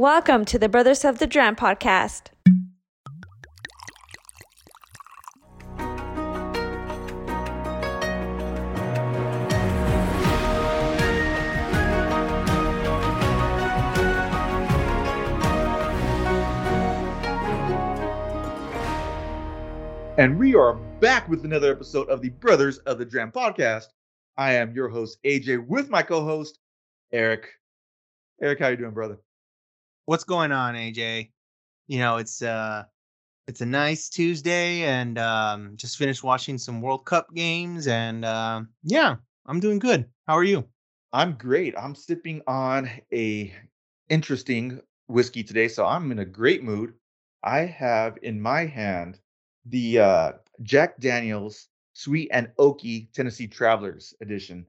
Welcome to the Brothers of the Dram podcast. And we are back with another episode of the Brothers of the Dram podcast. I am your host, AJ, with my co-host, Eric. Eric, how you doing, brother? What's going on, AJ? You know, it's uh it's a nice Tuesday and um just finished watching some World Cup games and um yeah, I'm doing good. How are you? I'm great. I'm sipping on a interesting whiskey today, so I'm in a great mood. I have in my hand the uh, Jack Daniels Sweet and Oaky Tennessee Travelers edition,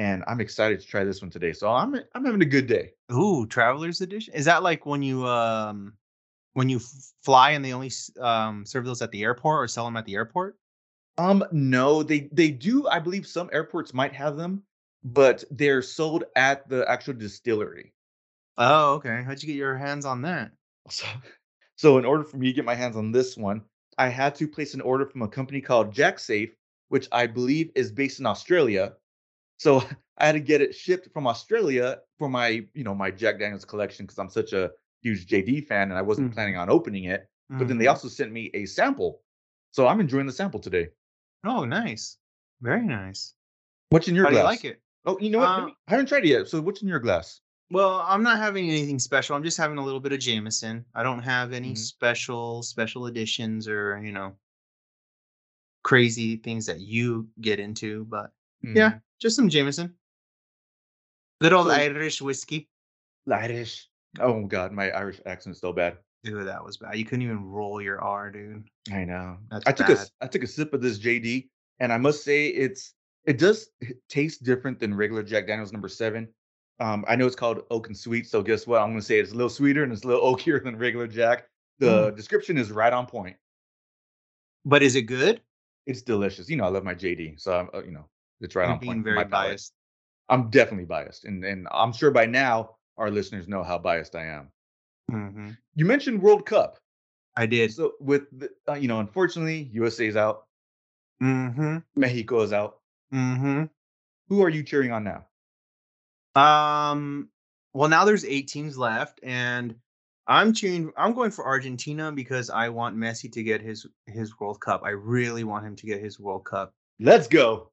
and I'm excited to try this one today. So I'm I'm having a good day. Ooh, Travelers Edition. Is that like when you um when you fly and they only um serve those at the airport or sell them at the airport? Um, no, they they do. I believe some airports might have them, but they're sold at the actual distillery. Oh, okay. How'd you get your hands on that? So, so in order for me to get my hands on this one, I had to place an order from a company called JackSafe, which I believe is based in Australia. So I had to get it shipped from Australia for my, you know, my Jack Daniels collection because I'm such a huge JD fan and I wasn't Mhm. planning on opening it. But then they Mhm. also sent me a sample. So I'm enjoying the sample today. Oh, nice. Very nice. What's in your How glass? you like it? Oh, you know what? Uh, I haven't tried it yet. So what's in your glass? Well, I'm not having anything special. I'm just having a little bit of Jameson. I don't have any Mhm. special special editions or, you know, crazy things that you get into, but yeah, just some Jameson. Little Irish whiskey. Mm, Irish. Oh God, my Irish accent's so bad. Dude, that was bad. You couldn't even roll your R, dude. I know. That's I took a bad. I took a sip of this JD, and I must say it's it does taste different than regular Jack Daniel's number seven. Um, I know it's called Oak and Sweet, so guess what? I'm gonna say it's a little sweeter and it's a little oakier than regular Jack. The description is right on point. But is it good? It's delicious. You know, I love my JD, so I'm, uh, you know, it's right You're on point. being my very biased. I'm definitely biased, and and I'm sure by now our listeners know how biased I am. hmm You mentioned World Cup, I did. so with the, uh, you know, unfortunately, USA's out, Mm-hmm. Mexico is out. Mm-hmm. Who are you cheering on now? Um. Well, now there's eight teams left, and I'm cheering. I'm going for Argentina because I want Messi to get his his World Cup. I really want him to get his World Cup. Let's go.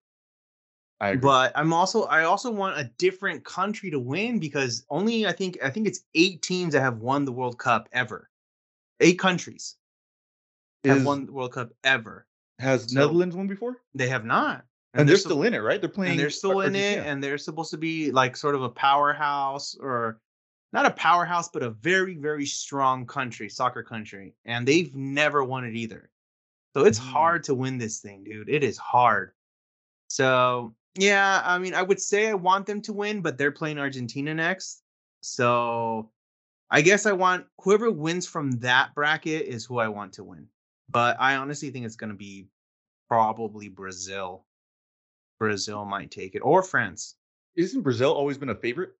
I agree. But I'm also I also want a different country to win because only I think I think it's eight teams that have won the World Cup ever. Eight countries have Is- won the World Cup ever. has so- Netherlands won before? They have not. And, they're, sup- still in it, right? They're playing. and they're still in it and they're supposed to be like sort of a powerhouse or not a powerhouse but a very very strong country soccer country and they've never won it either so it's Mm. hard to win this thing dude it is hard so yeah i mean i would say i want them to win but they're playing argentina next so i guess i want whoever wins from that bracket is who i want to win but i honestly think it's going to be probably brazil Brazil might take it or France. Isn't Brazil always been a favorite?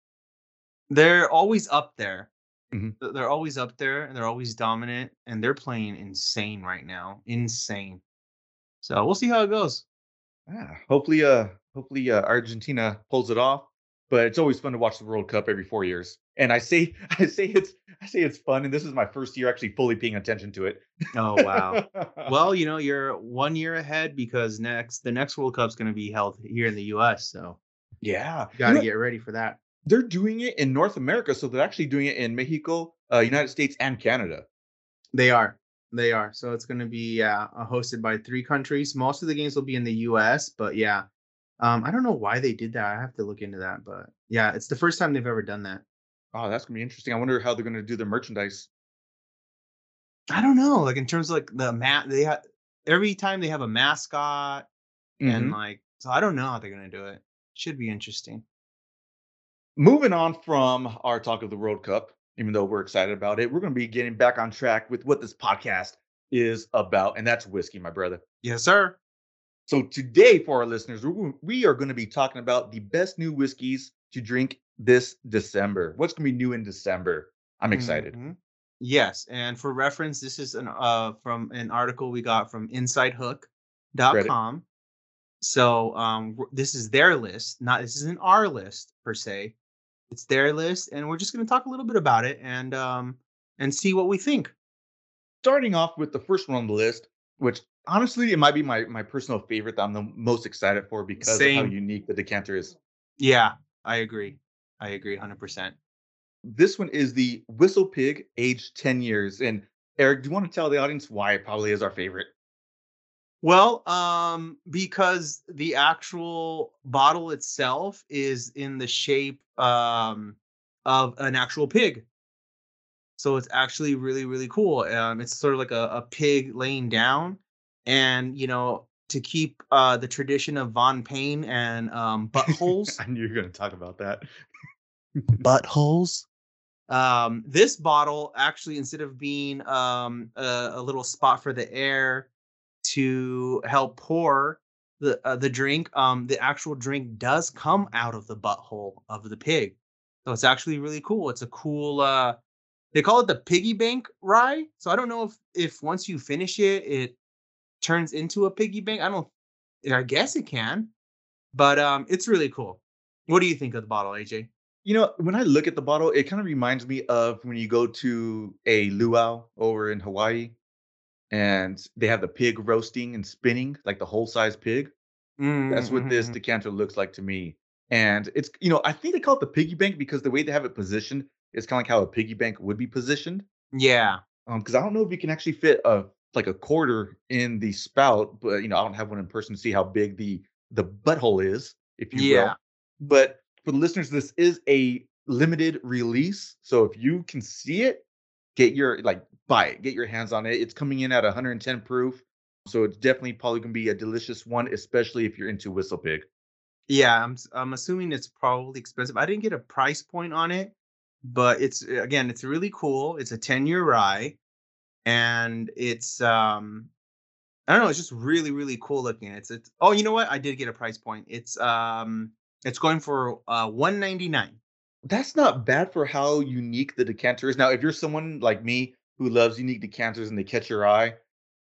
They're always up there. Mhm. They're always up there and they're always dominant and they're playing insane right now. Insane. So we'll see how it goes. Ah, hopefully, uh, hopefully, uh, Argentina pulls it off. But it's always fun to watch the World Cup every four years. And I say, I say it's, I say it's fun. And this is my first year actually fully paying attention to it. Oh wow. well, you know, you're one year ahead because next the next World Cup's going to be held here in the US, so yeah, got to know, get ready for that. they're doing it in North America, so they're actually doing it in Mexico, uh, United States, and Canada. They are. They are. So it's going to be uh, uh, hosted by three countries. Most of the games will be in the US, but yeah. Um, I don't know why they did that. I have to look into that, but yeah, it's the first time they've ever done that. Oh, that's gonna be interesting. I wonder how they're gonna do their merchandise. I don't know. Like in terms of like the mat, they have every time they have a mascot and Mhm. like so. I don't know how they're gonna do it. Should be interesting. Moving on from our talk of the World Cup, even though we're excited about it, we're going to be getting back on track with what this podcast is about, and that's whiskey, my brother. Yes, sir. So today, for our listeners, we- are going to be talking about the best new whiskeys to drink this December. What's going to be new in December? I'm excited. Mhm. Yes, and for reference, this is an uh from an article we got from InsideHook.com. So um this is their list, not this isn't our list per se. It's their list, and we're just gonna talk a little bit about it and um and see what we think. Starting off with the first one on the list, which honestly it might be my my personal favorite that I'm the most excited for because of Same. how unique the decanter is. Yeah, I agree. I agree 100%. This one is the Whistle Pig, aged 10 years. And Eric, do you want to tell the audience why it probably is our favorite? Well, um, because the actual bottle itself is in the shape um of an actual pig. So it's actually really, really cool. Um, it's sort of like a, a pig laying down, and you know, to keep uh the tradition of Von Payne and um buttholes. I knew you were going to talk about that. buttholes. Um, this bottle actually, instead of being um, a, a little spot for the air to help pour the uh, the drink, um, the actual drink does come out of the butthole of the pig. So it's actually really cool. It's a cool. Uh, they call it the piggy bank rye. So I don't know if if once you finish it, it turns into a piggy bank. I don't. I guess it can, but um, it's really cool. What do you think of the bottle, AJ? You know, when I look at the bottle, it kind of reminds me of when you go to a luau over in Hawaii and they have the pig roasting and spinning, like the whole size pig. That's what this decanter looks like to me. And it's, you know, I think they call it the piggy bank because the way they have it positioned is kind of like how a piggy bank would be positioned. Yeah. Um, because I don't know if you can actually fit a like a quarter in the spout, but you know, I don't have one in person to see how big the the butthole is, if you Yeah. will. But for the listeners, this is a limited release. So if you can see it, get your like buy it, get your hands on it. It's coming in at 110 proof. So it's definitely probably gonna be a delicious one, especially if you're into Whistle Pig. Yeah, I'm I'm assuming it's probably expensive. I didn't get a price point on it, but it's again, it's really cool. It's a 10-year rye and it's um I don't know, it's just really really cool looking. It's it's Oh, you know what? I did get a price point. It's um it's going for uh 199. That's not bad for how unique the decanter is. Now, if you're someone like me who loves unique decanters and they catch your eye,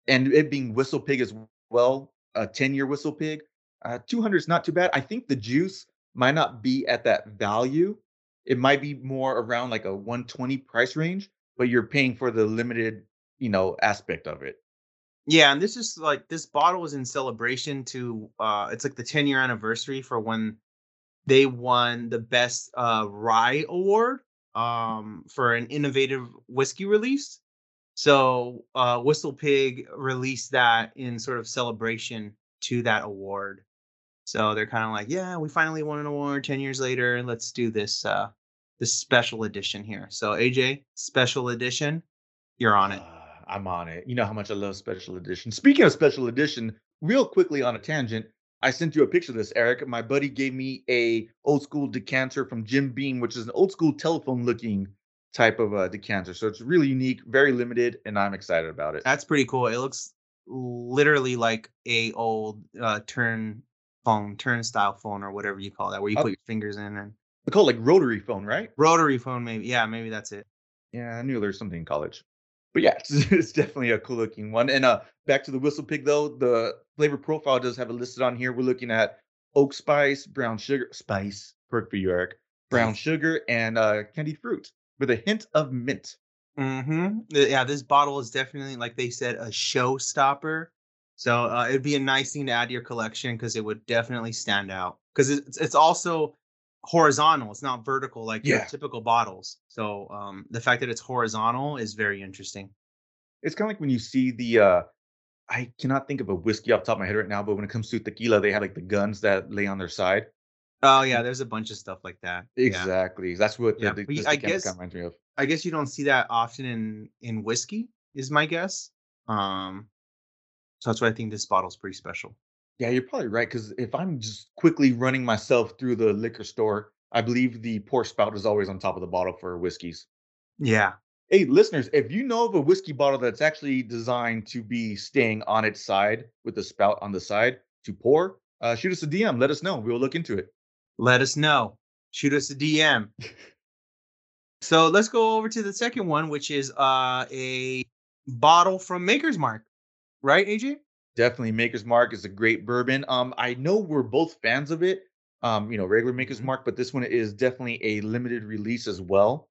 and it being Whistle Pig as well, a 10 year Whistle Pig, uh, 200 is not too bad. I think the juice might not be at that value. It might be more around like a 120 price range, but you're paying for the limited, you know, aspect of it. Yeah, and this is like this bottle was in celebration to uh it's like the 10 year anniversary for when they won the best uh rye award um for an innovative whiskey release. So uh Whistle Pig released that in sort of celebration to that award. So they're kind of like, yeah, we finally won an award 10 years later. and Let's do this uh this special edition here. So AJ, special edition, you're on it. Uh, I'm on it. You know how much I love special edition. Speaking of special edition, real quickly on a tangent, I sent you a picture of this, Eric. My buddy gave me a old school decanter from Jim Beam, which is an old school telephone looking type of uh, decanter. So it's really unique, very limited, and I'm excited about it. That's pretty cool. It looks literally like a old uh, turn phone, turnstile phone, or whatever you call that, where you Oh. put your fingers in and They call it like rotary phone, right? rotary phone. Maybe, yeah, maybe that's it. Yeah, I knew there was something in college. But yeah, it's, it's definitely a cool looking one. And uh back to the whistle pig though, the flavor profile does have it listed on here. We're looking at oak spice, brown sugar, spice, perk for you, Eric, brown sugar, and uh candied fruit with a hint of mint. Mm-hmm. Yeah, this bottle is definitely, like they said, a showstopper. So uh, it'd be a nice thing to add to your collection because it would definitely stand out. Because it's it's also horizontal; it's not vertical like your typical bottles. So um, the fact that it's horizontal is very interesting. It's kind of like when you see the uh I cannot think of a whiskey off the top of my head right now, but when it comes to tequila, they have like the guns that lay on their side. Oh yeah, there's a bunch of stuff like that. Yeah. Exactly. That's what the, Yeah, the, this I guess- reminds me of. I guess you don't see that often in in whiskey, is my guess. Um, so that's why I think this bottle's pretty special. Yeah, you're probably right. Because if I'm just quickly running myself through the liquor store, I believe the pour spout is always on top of the bottle for whiskeys. Yeah, Hey, listeners, if you know of a whiskey bottle that's actually designed to be staying on its side with the spout on the side to pour, uh, shoot us a DM. Let us know. We'll look into it. let us know. Shoot us a DM. So let's go over to the second one, which is uh, a bottle from Maker's Mark, right, AJ? Definitely, Maker's Mark is a great bourbon. Um, I know we're both fans of it. Um, you know, regular Maker's Mhm. Mark, but this one is definitely a limited release as well.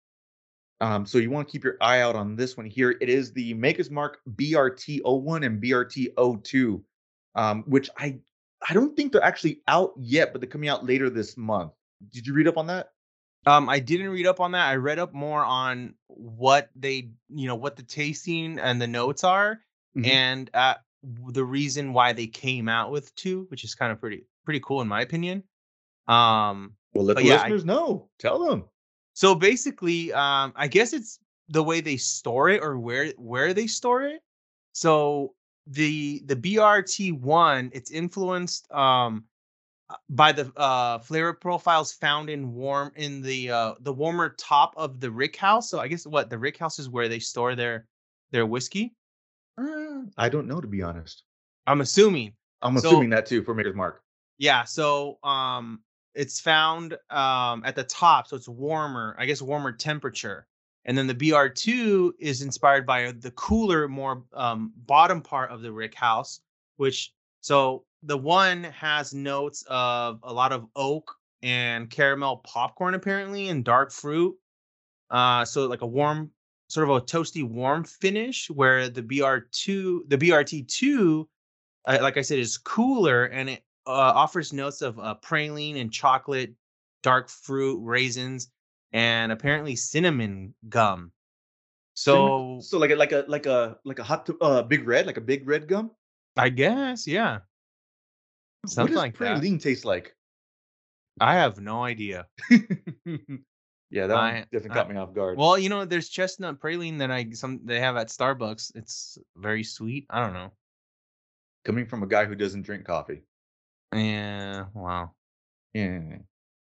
Um, so you want to keep your eye out on this one here. It is the Maker's Mark BRT01 and BRT02, um, which I I don't think they're actually out yet, but they're coming out later this month. Did you read up on that? Um, I didn't read up on that. I read up more on what they, you know, what the tasting and the notes are, Mhm. and uh, the reason why they came out with two, which is kind of pretty pretty cool in my opinion. Um, Well, let the yeah, I- listeners know. Tell them. so basically, um, I guess it's the way they store it or where where they store it. So the the BRT one, it's influenced um uh, by the uh flavor profiles found in warm in the uh the warmer top of the rick house. So I guess what the rick house is where they store their their whiskey. Uh, I don't know, to be honest. I'm assuming. I'm So- assuming that too for Maker's Mark. Yeah, so um it's found um at the top, so it's warmer, I guess warmer temperature. And then the BR2 is inspired by the cooler, more um bottom part of the rick house, which so the one has notes of a lot of oak and caramel popcorn apparently and dark fruit. Uh so like a warm sort of a toasty warm finish where the BR2 the BRT2 uh, like I said, is cooler and it uh, offers notes of uh, praline and chocolate, dark fruit, raisins, and apparently cinnamon gum. So so like a like a like a like a hot uh big red, like a big red gum. I guess, yeah, what does like that. praline taste like? I have no idea. yeah, that one I- definitely caught me off guard. Well, you know, there's chestnut praline that I some they have at Starbucks. It's very sweet. I don't know. Coming from a guy who doesn't drink coffee. Yeah, wow. Yeah.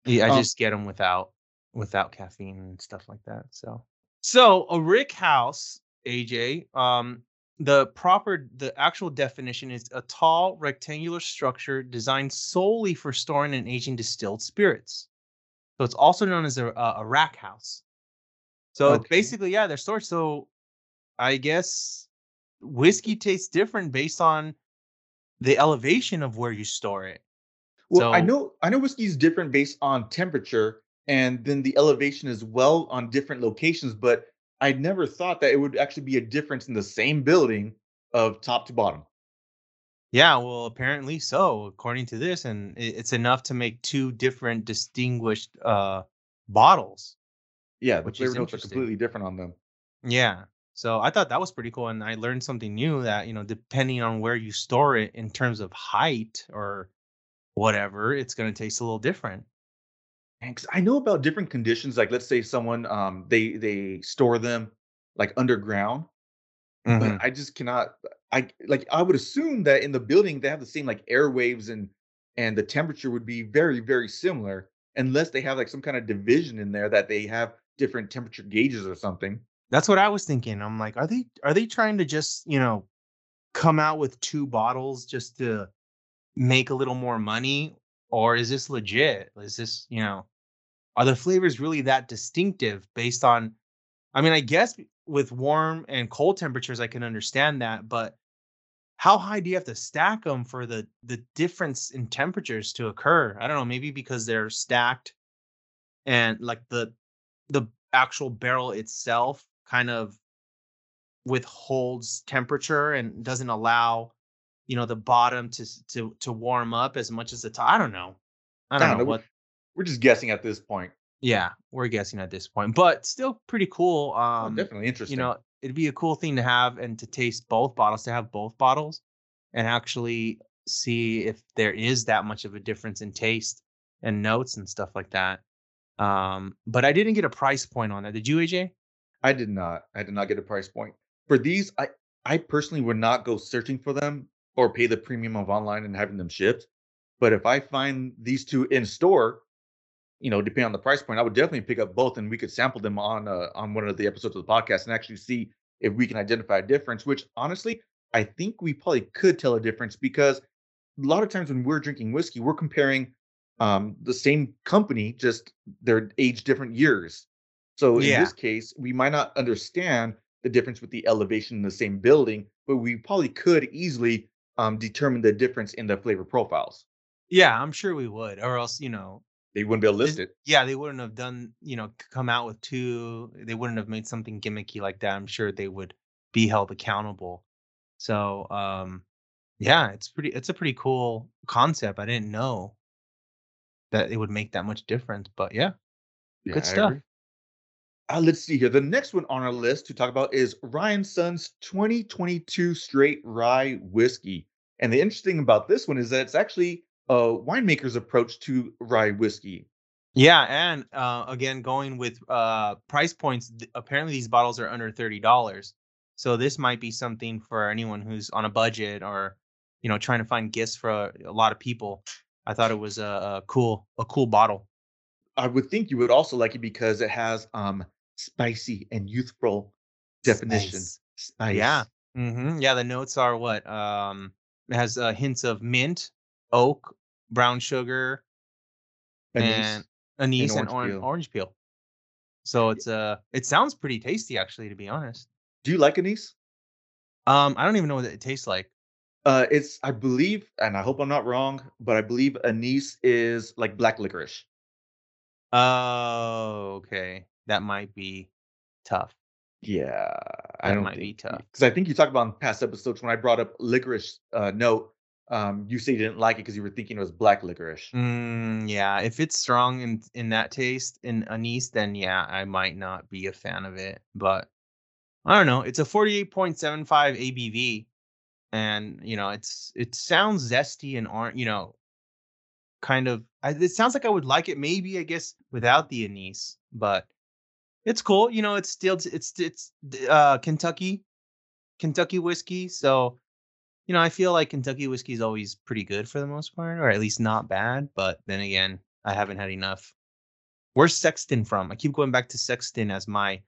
Yeah, I Um, just get them without without caffeine and stuff like that. So, so a rick house, AJ, um, the proper, the actual definition is a tall rectangular structure designed solely for storing and aging distilled spirits. So it's also known as a a, a rack house. So it's Okay. basically, yeah, they're stored. So I guess whiskey tastes different based on the elevation of where you store it. Well, I know I know whiskey is different based on temperature and then the elevation as well on different locations, but I never thought that it would actually be a difference in the same building of top to bottom. Yeah, well, apparently so, according to this, and it's enough to make two different distinguished uh bottles. Yeah, but the flavor notes are completely different on them. Yeah. So I thought that was pretty cool, and I learned something new that you know, depending on where you store it in terms of height or whatever, it's gonna taste a little different. And 'cause I know about different conditions, like let's say someone um they they store them like underground, Mhm. but I just cannot I like I would assume that in the building they have the same like airwaves and and the temperature would be very very similar unless they have like some kind of division in there that they have different temperature gauges or something. That's what I was thinking. I'm like, are they are they trying to just you know come out with two bottles just to make a little more money, or is this legit? Is this you know are the flavors really that distinctive based on? I mean, I guess with warm and cold temperatures, I can understand that, but how high do you have to stack them for the the difference in temperatures to occur? I don't know, maybe because they're stacked and like the the actual barrel itself kind of withholds temperature and doesn't allow you know the bottom to to to warm up as much as the top. I don't know. I don't know we- what. We're just guessing at this point. Yeah, we're guessing at this point, but still pretty cool. Oh, Um, definitely interesting. you know, it'd be a cool thing to have and to taste both bottles, to have both bottles, and actually see if there is that much of a difference in taste and notes and stuff like that. Um, but I didn't get a price point on that. Did you, AJ? I did not. I did not get a price point for these. I I personally would not go searching for them or pay the premium of online and having them shipped. But if I find these two in store, you know, depending on the price point, I would definitely pick up both, and we could sample them on uh, on one of the episodes of the podcast and actually see if we can identify a difference. Which honestly, I think we probably could tell a difference because a lot of times when we're drinking whiskey, we're comparing um, the same company, just they're aged different years. So in Yeah. this case, we might not understand the difference with the elevation in the same building, but we probably could easily um, determine the difference in the flavor profiles. Yeah, I'm sure we would, or else you know, They wouldn't be able to list it. yeah, they wouldn't have done, you know, come out with two. They wouldn't have made something gimmicky like that. I'm sure they would be held accountable. So, um, yeah, it's pretty. It's a pretty cool concept. I didn't know that it would make that much difference, but yeah, Yeah, good I stuff. Uh, let's see here. The next one on our list to talk about is Ryan Sun's 2022 straight rye whiskey. And the interesting about this one is that it's actually a winemaker's approach to rye whiskey. Yeah, and uh, again, going with uh, price points, th- apparently these bottles are under thirty dollars. So this might be something for anyone who's on a budget or, you know, trying to find gifts for a, a lot of people. I thought it was a, a cool, a cool bottle. I would think you would also like it because it has um spicy and youthful definition. Spice. Spice. Yeah. hmm Yeah, the notes are what? Um, it has uh, hints of mint, oak, brown sugar, Anise. and anise and, orange orange, peel. orange peel. So it's uh, it sounds pretty tasty actually, to be honest. Do you like anise? Um, I don't even know what it tastes like. Uh, it's I believe, and I hope I'm not wrong, but I believe anise is like black licorice. Oh, okay. That might be tough. Yeah, I don't might be think tough. because I think you talked about in past episodes when I brought up licorice uh, note. Um, you say you didn't like it because you were thinking it was black licorice. Mm, yeah, if it's strong in in that taste in anise, then yeah, I might not be a fan of it. But I don't know. It's a 48.75 ABV, and you know, it's it sounds zesty and orange. You know, kind of. I, it sounds like I would like it. Maybe I guess without the anise, but it's cool. You know, it's still it's it's uh Kentucky, Kentucky whiskey. So you know, I feel like Kentucky whiskey is always pretty good for the most part, or at least not bad. But then again, I haven't had enough. Where's Sexton from? I keep going back to Sexton as my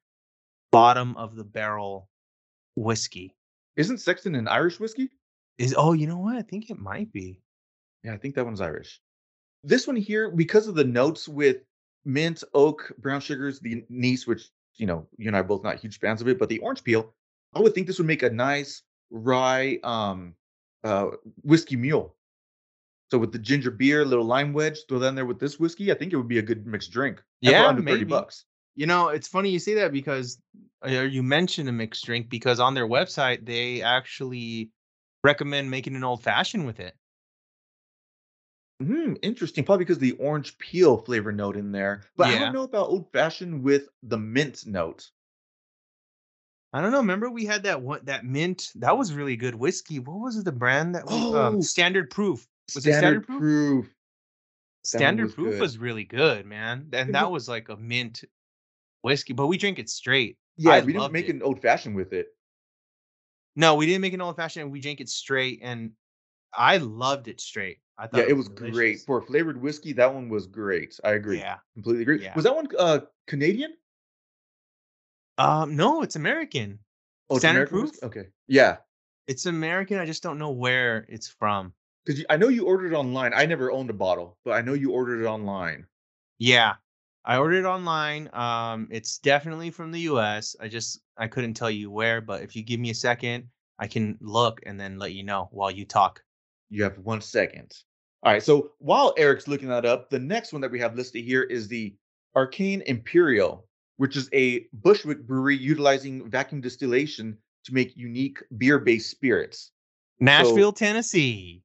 bottom of the barrel whiskey. Isn't Sexton an Irish whiskey? Is oh, you know what? I think it might be. Yeah, I think that one's Irish. This one here, because of the notes with mint, oak, brown sugars, the anise, which you know you and I are both not huge fans of it, but the orange peel, I would think this would make a nice rye um uh whiskey mule. So with the ginger beer, little lime wedge, throw that in there with this whiskey, I think it would be a good mixed drink. Yeah, under 30 bucks. You know, it's funny you say that because uh, you mentioned a mixed drink because on their website they actually recommend making an old fashioned with it. Hmm, interesting. Probably because the orange peel flavor note in there. But I don't know about old fashioned with the mint note. I don't know. Remember we had that one that mint that was really good whiskey. What was it? The brand that we, Oh. um, Standard Proof. Was it Standard Proof? proof? Standard was Proof good. was really good, man. And that was- was like a mint whiskey, but we drink it straight. Yeah, I we didn't make it. an old fashioned with it. No, we didn't make an old fashioned. We drank it straight, and I loved it straight. I thought Yeah, it was great for flavored whiskey. That one was great. I agree. Yeah. completely agree. Yeah. Was that one uh Canadian? Um, no, it's American. Oh, it's Standard American? Proof? Okay, yeah. It's American. I just don't know where it's from. Because I know you ordered it online. I never owned a bottle, but I know you ordered it online. Yeah. I ordered it online. Um, it's definitely from the US. I just I couldn't tell you where, but if you give me a second, I can look and then let you know while you talk. You have one second. All right. So while Eric's looking that up, the next one that we have listed here is the Arcane Imperial, which is a Bushwick brewery utilizing vacuum distillation to make unique beer-based spirits. Nashville, Tennessee.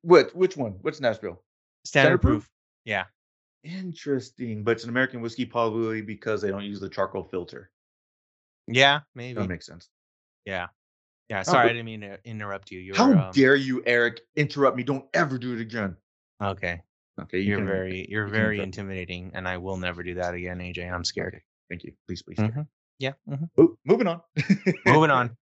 What? Which one? What's Nashville? Standard, Standard Proof? proof. Yeah. Interesting, but it's an American whiskey probably because they don't use the charcoal filter. Yeah, maybe. That makes sense. Yeah. Yeah. Sorry, but- I didn't mean to interrupt you. You're How um, dare you, Eric, interrupt me? Don't ever do it again. okay. Okay, you You're can- very you're you very intimidating, and I will never do that again, AJ. I'm scared. Thank you. Please, please. Mhm. Yeah. mhm. Mo- Moving on. Moving on.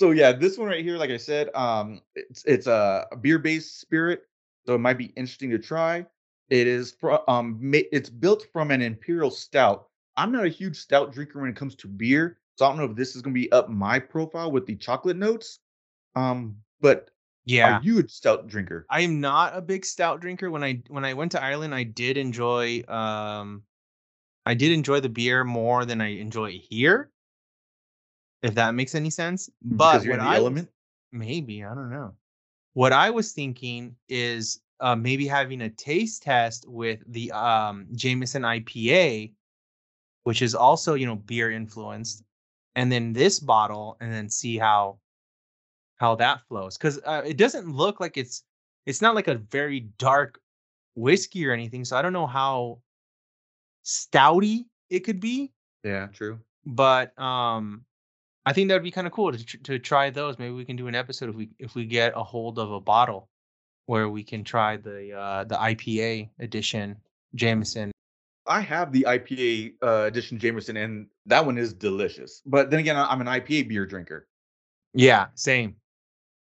So yeah, this one right here, like I said, um, it's it's a, beer-based spirit, so it might be interesting to try. It is um, it's built from an imperial stout. I'm not a huge stout drinker when it comes to beer, so I don't know if this is gonna be up my profile with the chocolate notes. Um, but Yeah. are you a stout drinker? I am not a big stout drinker. When I when I went to Ireland, I did enjoy um I did enjoy the beer more than I enjoy it here. If that makes any sense. But because you're in the I element. maybe I don't know. What I was thinking is uh, maybe having a taste test with the um, Jameson IPA, which is also you know beer influenced, and then this bottle, and then see how how that flows because uh, it doesn't look like it's it's not like a very dark whiskey or anything. So I don't know how stouty it could be Yeah, true. but um i think that'd be kind of cool to, tr- to try those maybe we can do an episode if we if we get a hold of a bottle where we can try the uh the ipa edition jameson I have the IPA uh, edition Jameson, and that one is delicious. But then again, I'm an IPA beer drinker. yeah same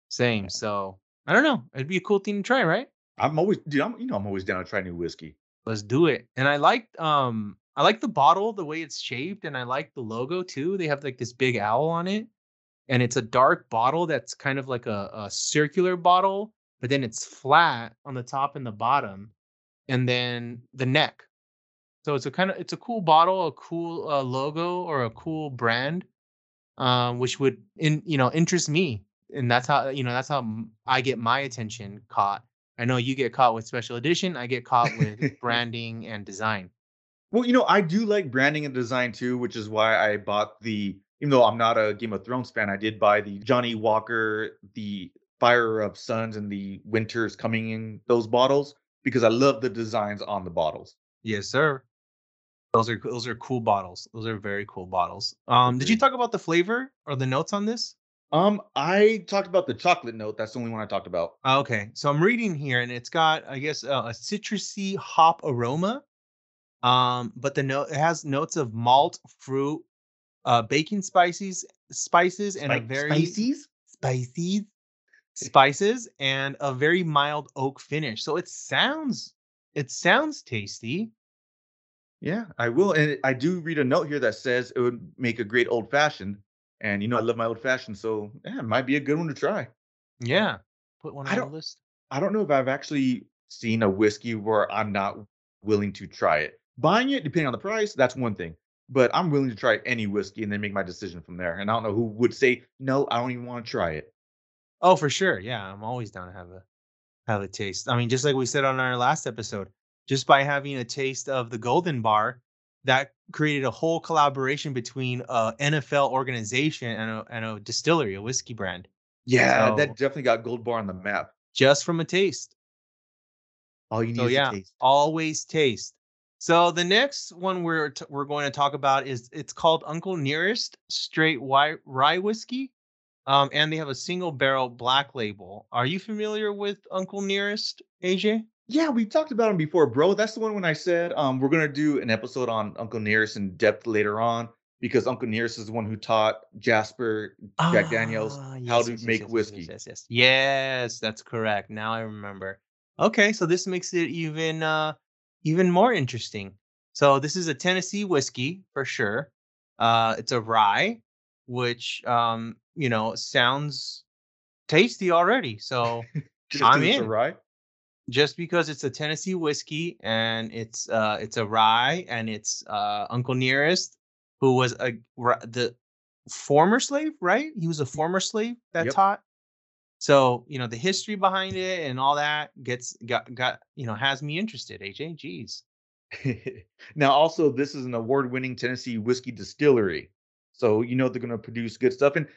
same so i don't know it'd be a cool thing to try right I'm always, dude. I'm, you know, I'm always down to try new whiskey. Let's do it. And i like um i like the bottle the way it's shaped and i like the logo too. They have like this big owl on it and it's a dark bottle that's kind of like a, a circular bottle but then it's flat on the top and the bottom and then the neck. So it's a kind of it's a cool bottle a cool uh, logo or a cool brand um which would in you know interest me and that's how you know that's how I get my attention caught i know you get caught with special edition i get caught with branding and design. Well, you know, I do like branding and design too, which is why I bought the. Even though I'm not a Game of Thrones fan, I did buy the Johnnie Walker, the Fire of Suns, and the Winters coming in those bottles because I love the designs on the bottles. yes sir. Those are those are cool bottles. Those are very cool bottles. Um did you talk about the flavor or the notes on this Um, I talked about the chocolate note. That's the only one I talked about. Uh, Okay, so I'm reading here, and it's got, I guess, uh, a citrusy hop aroma. Um, but the note it has notes of malt, fruit, uh, baking spices, spices, and a very spices. spices, spices, and a very mild oak finish. So it sounds, it sounds tasty. Yeah, I will. And I do read a note here that says it would make a great old fashioned. And you know, I love my old fashioned, so yeah, it might be a good one to try. Yeah, put one on the don't- list. I don't know if I've actually seen a whiskey where I'm not willing to try it. Buying it, depending on the price, that's one thing. But I'm willing to try any whiskey and then make my decision from there. And I don't know who would say, no, I don't even want to try it. Oh, for sure. Yeah, I'm always down to have a have a taste. I mean, just like we said on our last episode, just by having a taste of the Golden Bar, that created a whole collaboration between a NFL organization and a, and a distillery, a whiskey brand, Yeah, So- that definitely got Gold Bar on the map. just from a taste. All you need So is yeah, taste. always taste. So the next one we're t- we're going to talk about is it's called Uncle Nearest Straight Rye, Rye Whiskey, um, and they have a single barrel black label. Are you familiar with Uncle Nearest, AJ? Yeah, we talked about him before, bro. That's the one when I said um, we're gonna do an episode on Uncle Nearest in depth later on because Uncle Nearest is the one who taught Jasper Jack Daniels Ah, how to yes, yes, make yes, yes, whiskey. Yes, yes, yes. Yes, that's correct. Now I remember. Okay, so this makes it even uh even more interesting. So this is a Tennessee whiskey for sure. Uh it's a rye, which um, you know, sounds tasty already. So I'm 'cause it's a in. rye. Just because it's a Tennessee whiskey and it's uh it's a rye and it's uh Uncle Nearest who was a the former slave, right? He was a former slave that Yep. taught. So, you know, the history behind it and all that gets got got, you know, has me interested, AJ. Jeez. now, also, this is an award-winning Tennessee whiskey distillery, so you know they're going to produce good stuff. And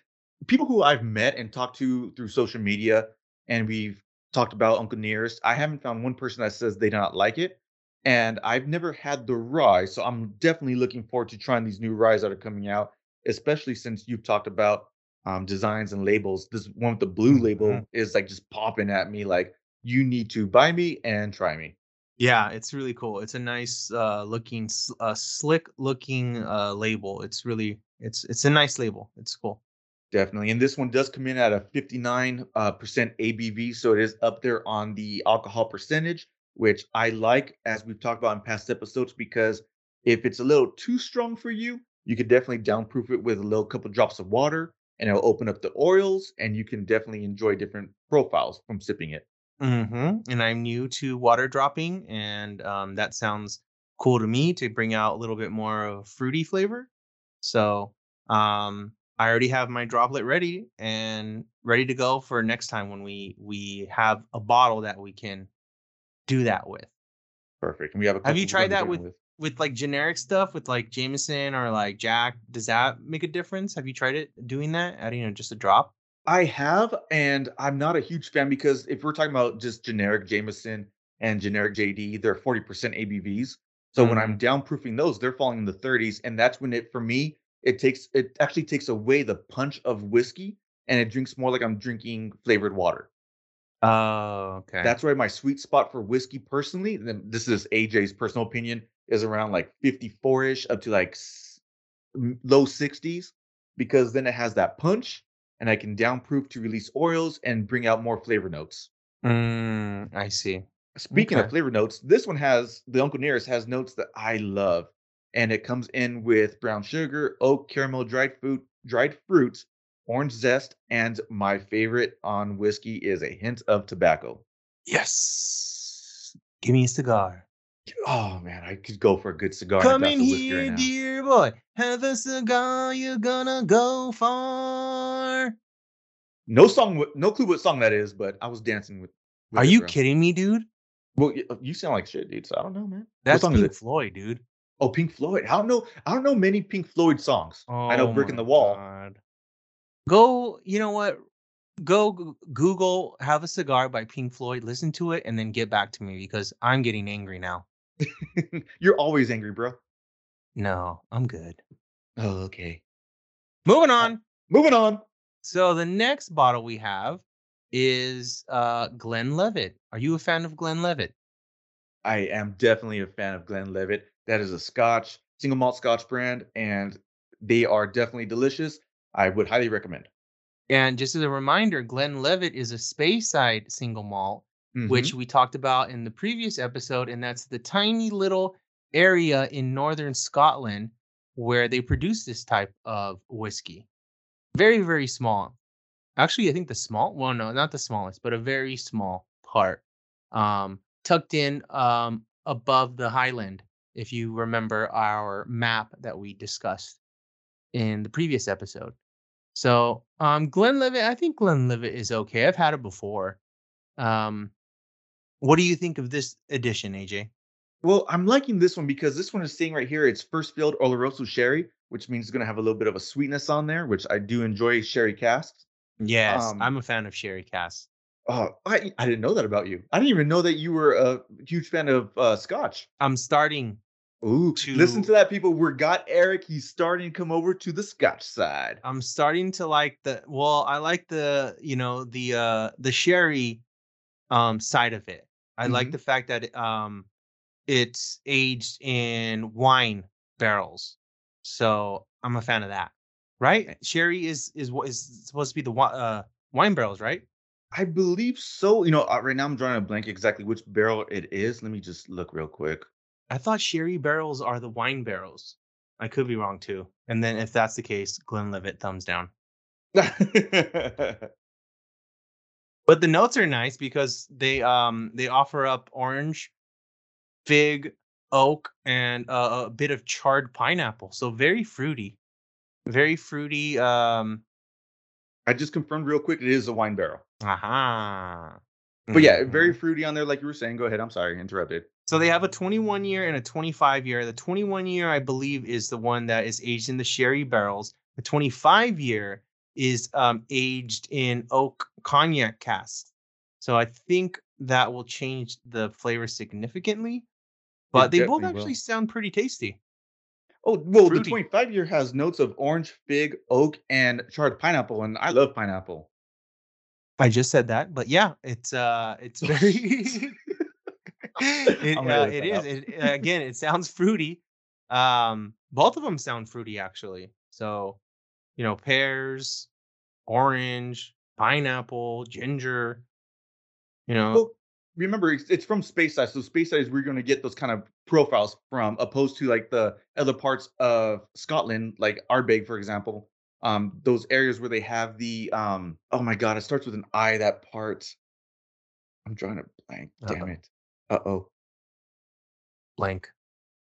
people who I've met and talked to through social media, and we've talked about Uncle Nearest, I haven't found one person that says they do not like it. And I've never had the rye, so I'm definitely looking forward to trying these new ryes that are coming out, especially since you've talked about um, designs and labels. This one with the blue label Mhm. is like just popping at me, like you need to buy me and try me. Yeah, it's really cool. It's a nice uh looking uh slick looking uh label. It's really it's it's a nice label. It's cool. Definitely. And this one does come in at a 59 uh, percent ABV. So it is up there on the alcohol percentage, which I like, as we've talked about in past episodes, because if it's a little too strong for you, you could definitely downproof it with a little couple drops of water and it'll open up the oils and you can definitely enjoy different profiles from sipping it. Mm-hmm. And I'm new to water dropping, and um, that sounds cool to me to bring out a little bit more of fruity flavor. So um, I already have my droplet ready and ready to go for next time when we we have a bottle that we can do that with. Perfect. And we have a Have you tried that with, with like generic stuff with like Jameson or like Jack? Does that make a difference? Have you tried it doing that? Adding you know, just a drop? I have, and I'm not a huge fan because if we're talking about just generic Jameson and generic JD, they're 40% ABVs. So when mm-hmm. I'm downproofing those, they're falling in the 30s, and that's when it for me it takes it actually takes away the punch of whiskey, and it drinks more like I'm drinking flavored water. Oh, okay. That's where my sweet spot for whiskey personally, then this is AJ's personal opinion, is around like 54ish up to like s- low 60s because then it has that punch and I can downproof to release oils and bring out more flavor notes. Mm, I see. Speaking Okay. of flavor notes, this one has the Uncle Nearest has notes that I love. And it comes in with brown sugar, oak, caramel, dried fruit, dried fruits, orange zest, and my favorite on whiskey is a hint of tobacco. Yes. Give me a cigar. Oh man, I could go for a good cigar. Come in whiskey right here, dear boy. Have a cigar. You're gonna go far. No song, no clue what song that is, but I was dancing with. with Are you bro. kidding me, dude? Well, uh, you sound like shit, dude. So I don't know, man. That's Pink? Floyd, dude. Oh, Pink Floyd. I don't know. I don't know many Pink Floyd songs. I know Oh "Brick in the Wall." God. Go, you know what? Go Google "Have a Cigar" by Pink Floyd. Listen to it, and then get back to me because I'm getting angry now. You're always angry, bro. No, I'm good. Oh, okay. Moving on. Moving on. So the next bottle we have is uh Glenlivet. Are you a fan of Glenlivet? I am definitely a fan of Glenlivet. That is a Scotch, single malt Scotch brand, and they are definitely delicious. I would highly recommend. And just as a reminder, Glenlivet is a Speyside single malt, Mhm. which we talked about in the previous episode, and that's the tiny little area in northern Scotland where they produce this type of whiskey. Very, very small. Actually, I think the small, well, no, not the smallest, but a very small part, um, tucked in um, above the highland. If you remember our map that we discussed in the previous episode. So, um, Glenlivet, I think Glenlivet is okay. I've had it before. Um, what do you think of this edition, AJ? Well, I'm liking this one because this one is saying right here it's first filled Oloroso sherry, which means it's going to have a little bit of a sweetness on there, which I do enjoy sherry casks. Yes, Um, I'm a fan of sherry cask. Oh, I, I didn't know that about you. I didn't even know that you were a huge fan of uh, Scotch. I'm starting. Ooh, listen to- to that, people. We're got Eric. He's starting to come over to the Scotch side. I'm starting to like the. Well, I like the you know the uh the sherry, um side of it. I like Mhm. the fact that um it's aged in wine barrels. So I'm a fan of that. Right? Sherry is is what is supposed to be the uh wine barrels, right? I believe so. You know, uh, right now I'm drawing a blank exactly which barrel it is. Let me just look real quick. I thought sherry barrels are the wine barrels. I could be wrong too. And then if that's the case, Glenlivet thumbs down. But the notes are nice because they um they offer up orange, fig, oak, and uh, a bit of charred pineapple. So very fruity, very fruity. Um, I just confirmed real quick. It is a wine barrel. aha. But yeah, very fruity on there, like you were saying. Go ahead. I'm sorry, interrupted. So they have a 21 year and a 25 year. The 21 year, I believe, is the one that is aged in the sherry barrels. The 25 year is um, aged in oak cognac casks. So I think that will change the flavor significantly. But they both definitely will. actually sound pretty tasty. Oh, well, Fruity. the 25 year has notes of orange, fig, oak, and charred pineapple, and I love pineapple. I just said that, but yeah, it's uh, it's very. it, I'm uh, it is. It, again, it sounds fruity. Um, both of them sound fruity actually. So, you know, pears, orange, pineapple, ginger. You know, Well, remember, it's, it's from Speyside. So Speyside is where you're going to get those kind of profiles from, opposed to like the other parts of Scotland, like Ardbeg, for example. Um, those areas where they have the um, oh my god, it starts with an I. That part. I'm drawing a blank. Damn Uh-oh. it. Uh oh. blank.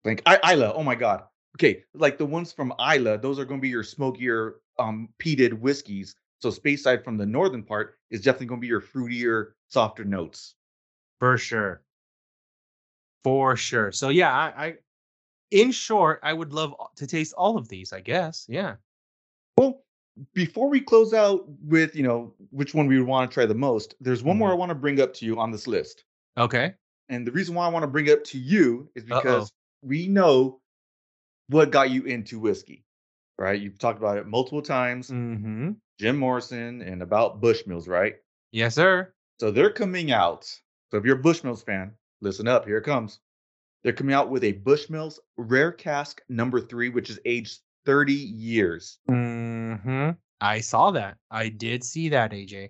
Blank. I, Islay. Oh my god. Okay, like the ones from Islay, those are going to be your smokier, um, peated whiskeys. So Speyside from the northern part is definitely going to be your fruitier, softer notes. For sure. For sure. So yeah, I, I in short, I would love to taste all of these, I guess. Yeah. Well, before we close out with, you know, which one we would want to try the most, there's one more I Mhm. want to bring up to you on this list. Okay. And the reason why I want to bring it up to you is Uh-oh. because we know what got you into whiskey, right? You've talked about it multiple times. Mm-hmm. Jim Morrison and about Bushmills, right? Yes, sir. So they're coming out. So if you're a Bushmills fan, listen up. Here it comes. They're coming out with a Bushmills Rare Cask number three, which is aged 30 years. Mm-hmm. I saw that. I did see that, AJ.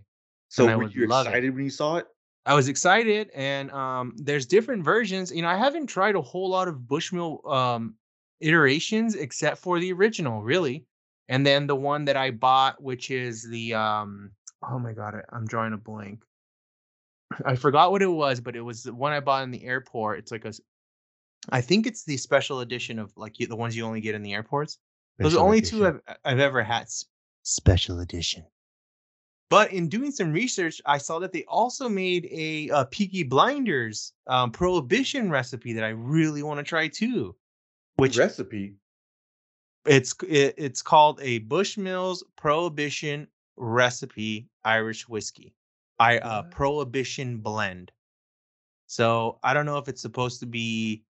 So I were would you it. excited when you saw it? I was excited, and um, there's different versions. You know, I haven't tried a whole lot of Bushmill um iterations except for the original, really. And then the one that I bought, which is the um, oh my god, I'm drawing a blank. I forgot what it was, but it was the one I bought in the airport. It's like a, I think it's the special edition of like the ones you only get in the airports. Those are Special only two. I've I've ever had. Special edition. But in doing some research, I saw that they also made a, uh Peaky Blinders um, prohibition recipe that I really want to try too. Which recipe. it's it, it's called a Bushmills Prohibition recipe Irish whiskey, I uh? Prohibition blend. So I don't know if it's supposed to be,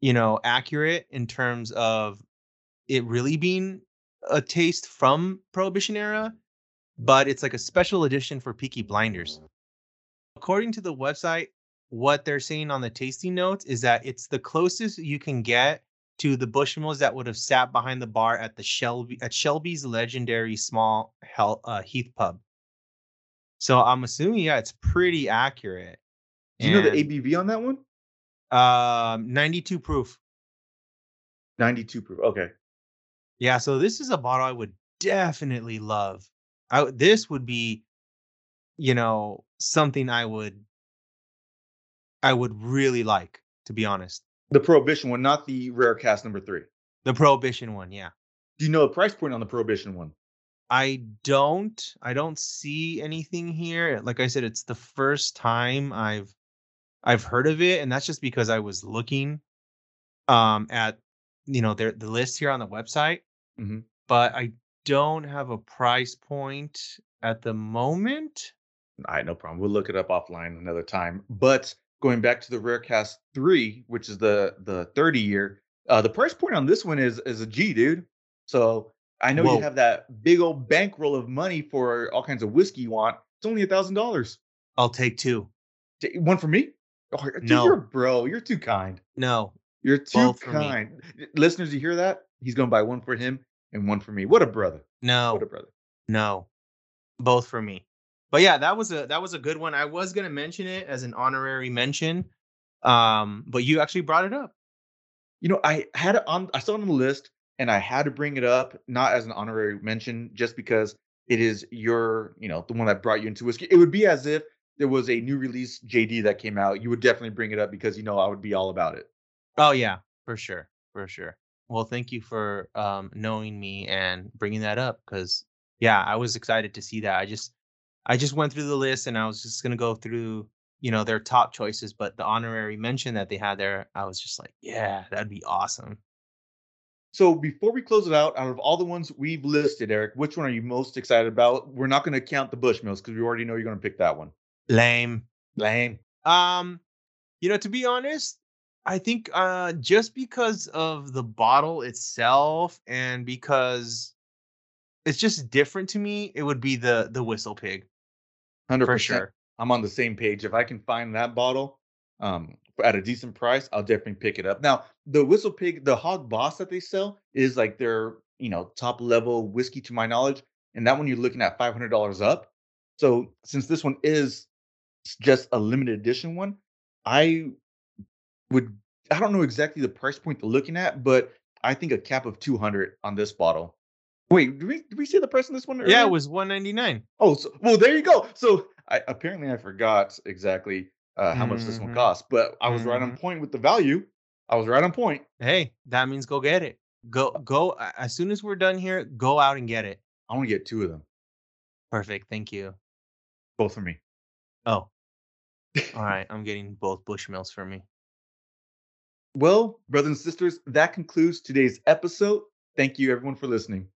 you know, accurate in terms of it really being a taste from Prohibition era, but it's like a special edition for Peaky Blinders. According to the website, what they're saying on the tasting notes is that it's the closest you can get to the Bushmills that would have sat behind the bar at the Shelby at Shelby's legendary small hell, uh, Heath pub. So I'm assuming, yeah, it's pretty accurate. Do you know the ABV on that one? Um, 92 proof. 92 proof. Okay. Yeah, so this is a bottle I would definitely love. I this would be, you know, something I would, I would really like, to be honest. The Prohibition one, not the Rare Cask number three. The Prohibition one, yeah. Do you know the price point on the Prohibition one? I don't, I don't see anything here. Like I said, it's the first time I've, I've heard of it, and that's just because I was looking, um, at, you know, their the list here on the website. Mhm. But I don't have a price point at the moment. All right, no problem. We'll look it up offline another time. But going back to the Rare Cask 3, which is the the 30 year, uh, the price point on this one is is a G, dude. So I know Whoa. you have that big old bankroll of money for all kinds of whiskey you want. It's only a thousand dollars. I'll take two. One for me? Oh, dude, No. you're a bro. You're too kind. No, You're too kind. Listeners, you hear that? He's gonna buy one for him and one for me. What a brother. no, What a brother. no, both for me. But yeah, that was a that was a good one. I was gonna mention it as an honorary mention, um, but you actually brought it up. You know, I had it on, I saw it on the list and I had to bring it up, not as an honorary mention, just because it is your, you know, the one that brought you into whiskey. It would be as if there was a new release JD that came out. You would definitely bring it up because you know I would be all about it. Oh yeah, for sure, for sure. Well, thank you for um, knowing me and bringing that up because yeah, I was excited to see that. I just I just went through the list and I was just gonna go through you know their top choices, but the honorary mention that they had there, I was just like, yeah, that'd be awesome. So before we close it out, out of all the ones we've listed, Eric, which one are you most excited about? We're not going to count the Bushmills because we already know you're going to pick that one. Lame. Lame. Um, you know, to be honest, I think uh just because of the bottle itself and because it's just different to me, it would be the the WhistlePig 100%. for sure. I'm on the same page. If I can find that bottle um, at a decent price, I'll definitely pick it up. Now, the WhistlePig, the Hog Boss that they sell is like their, you know, top level whiskey to my knowledge. And that one you're looking at $500 up. So since this one is just a limited edition one, I would, I don't know exactly the price point they're looking at, but I think a cap of 200 on this bottle. Wait, did we, did we say the price on this one? Yeah, it was 199. Oh, so, well, there you go. So I apparently I forgot exactly uh, how much this one Mhm. cost, but I was right on Mhm. point with the value. I was right on point. Hey, that means go get it. Go go as soon as we're done here, go out and get it. I want to get two of them, Perfect. Thank you. both for me. Oh. All right, I'm getting both Bushmills for me. Well, brothers and sisters, that concludes today's episode. Thank you, everyone, for listening.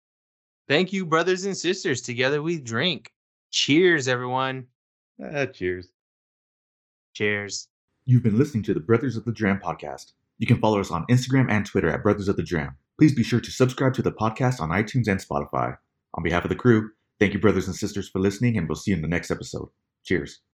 Thank you, brothers and sisters. Together we drink. Cheers, everyone. Ah, cheers. Cheers. You've been listening to the Brothers of the Dram podcast. You can follow us on Instagram and Twitter at Brothers of the Dram. Please be sure to subscribe to the podcast on iTunes and Spotify. On behalf of the crew, thank you, brothers and sisters, for listening, and we'll see you in the next episode. Cheers.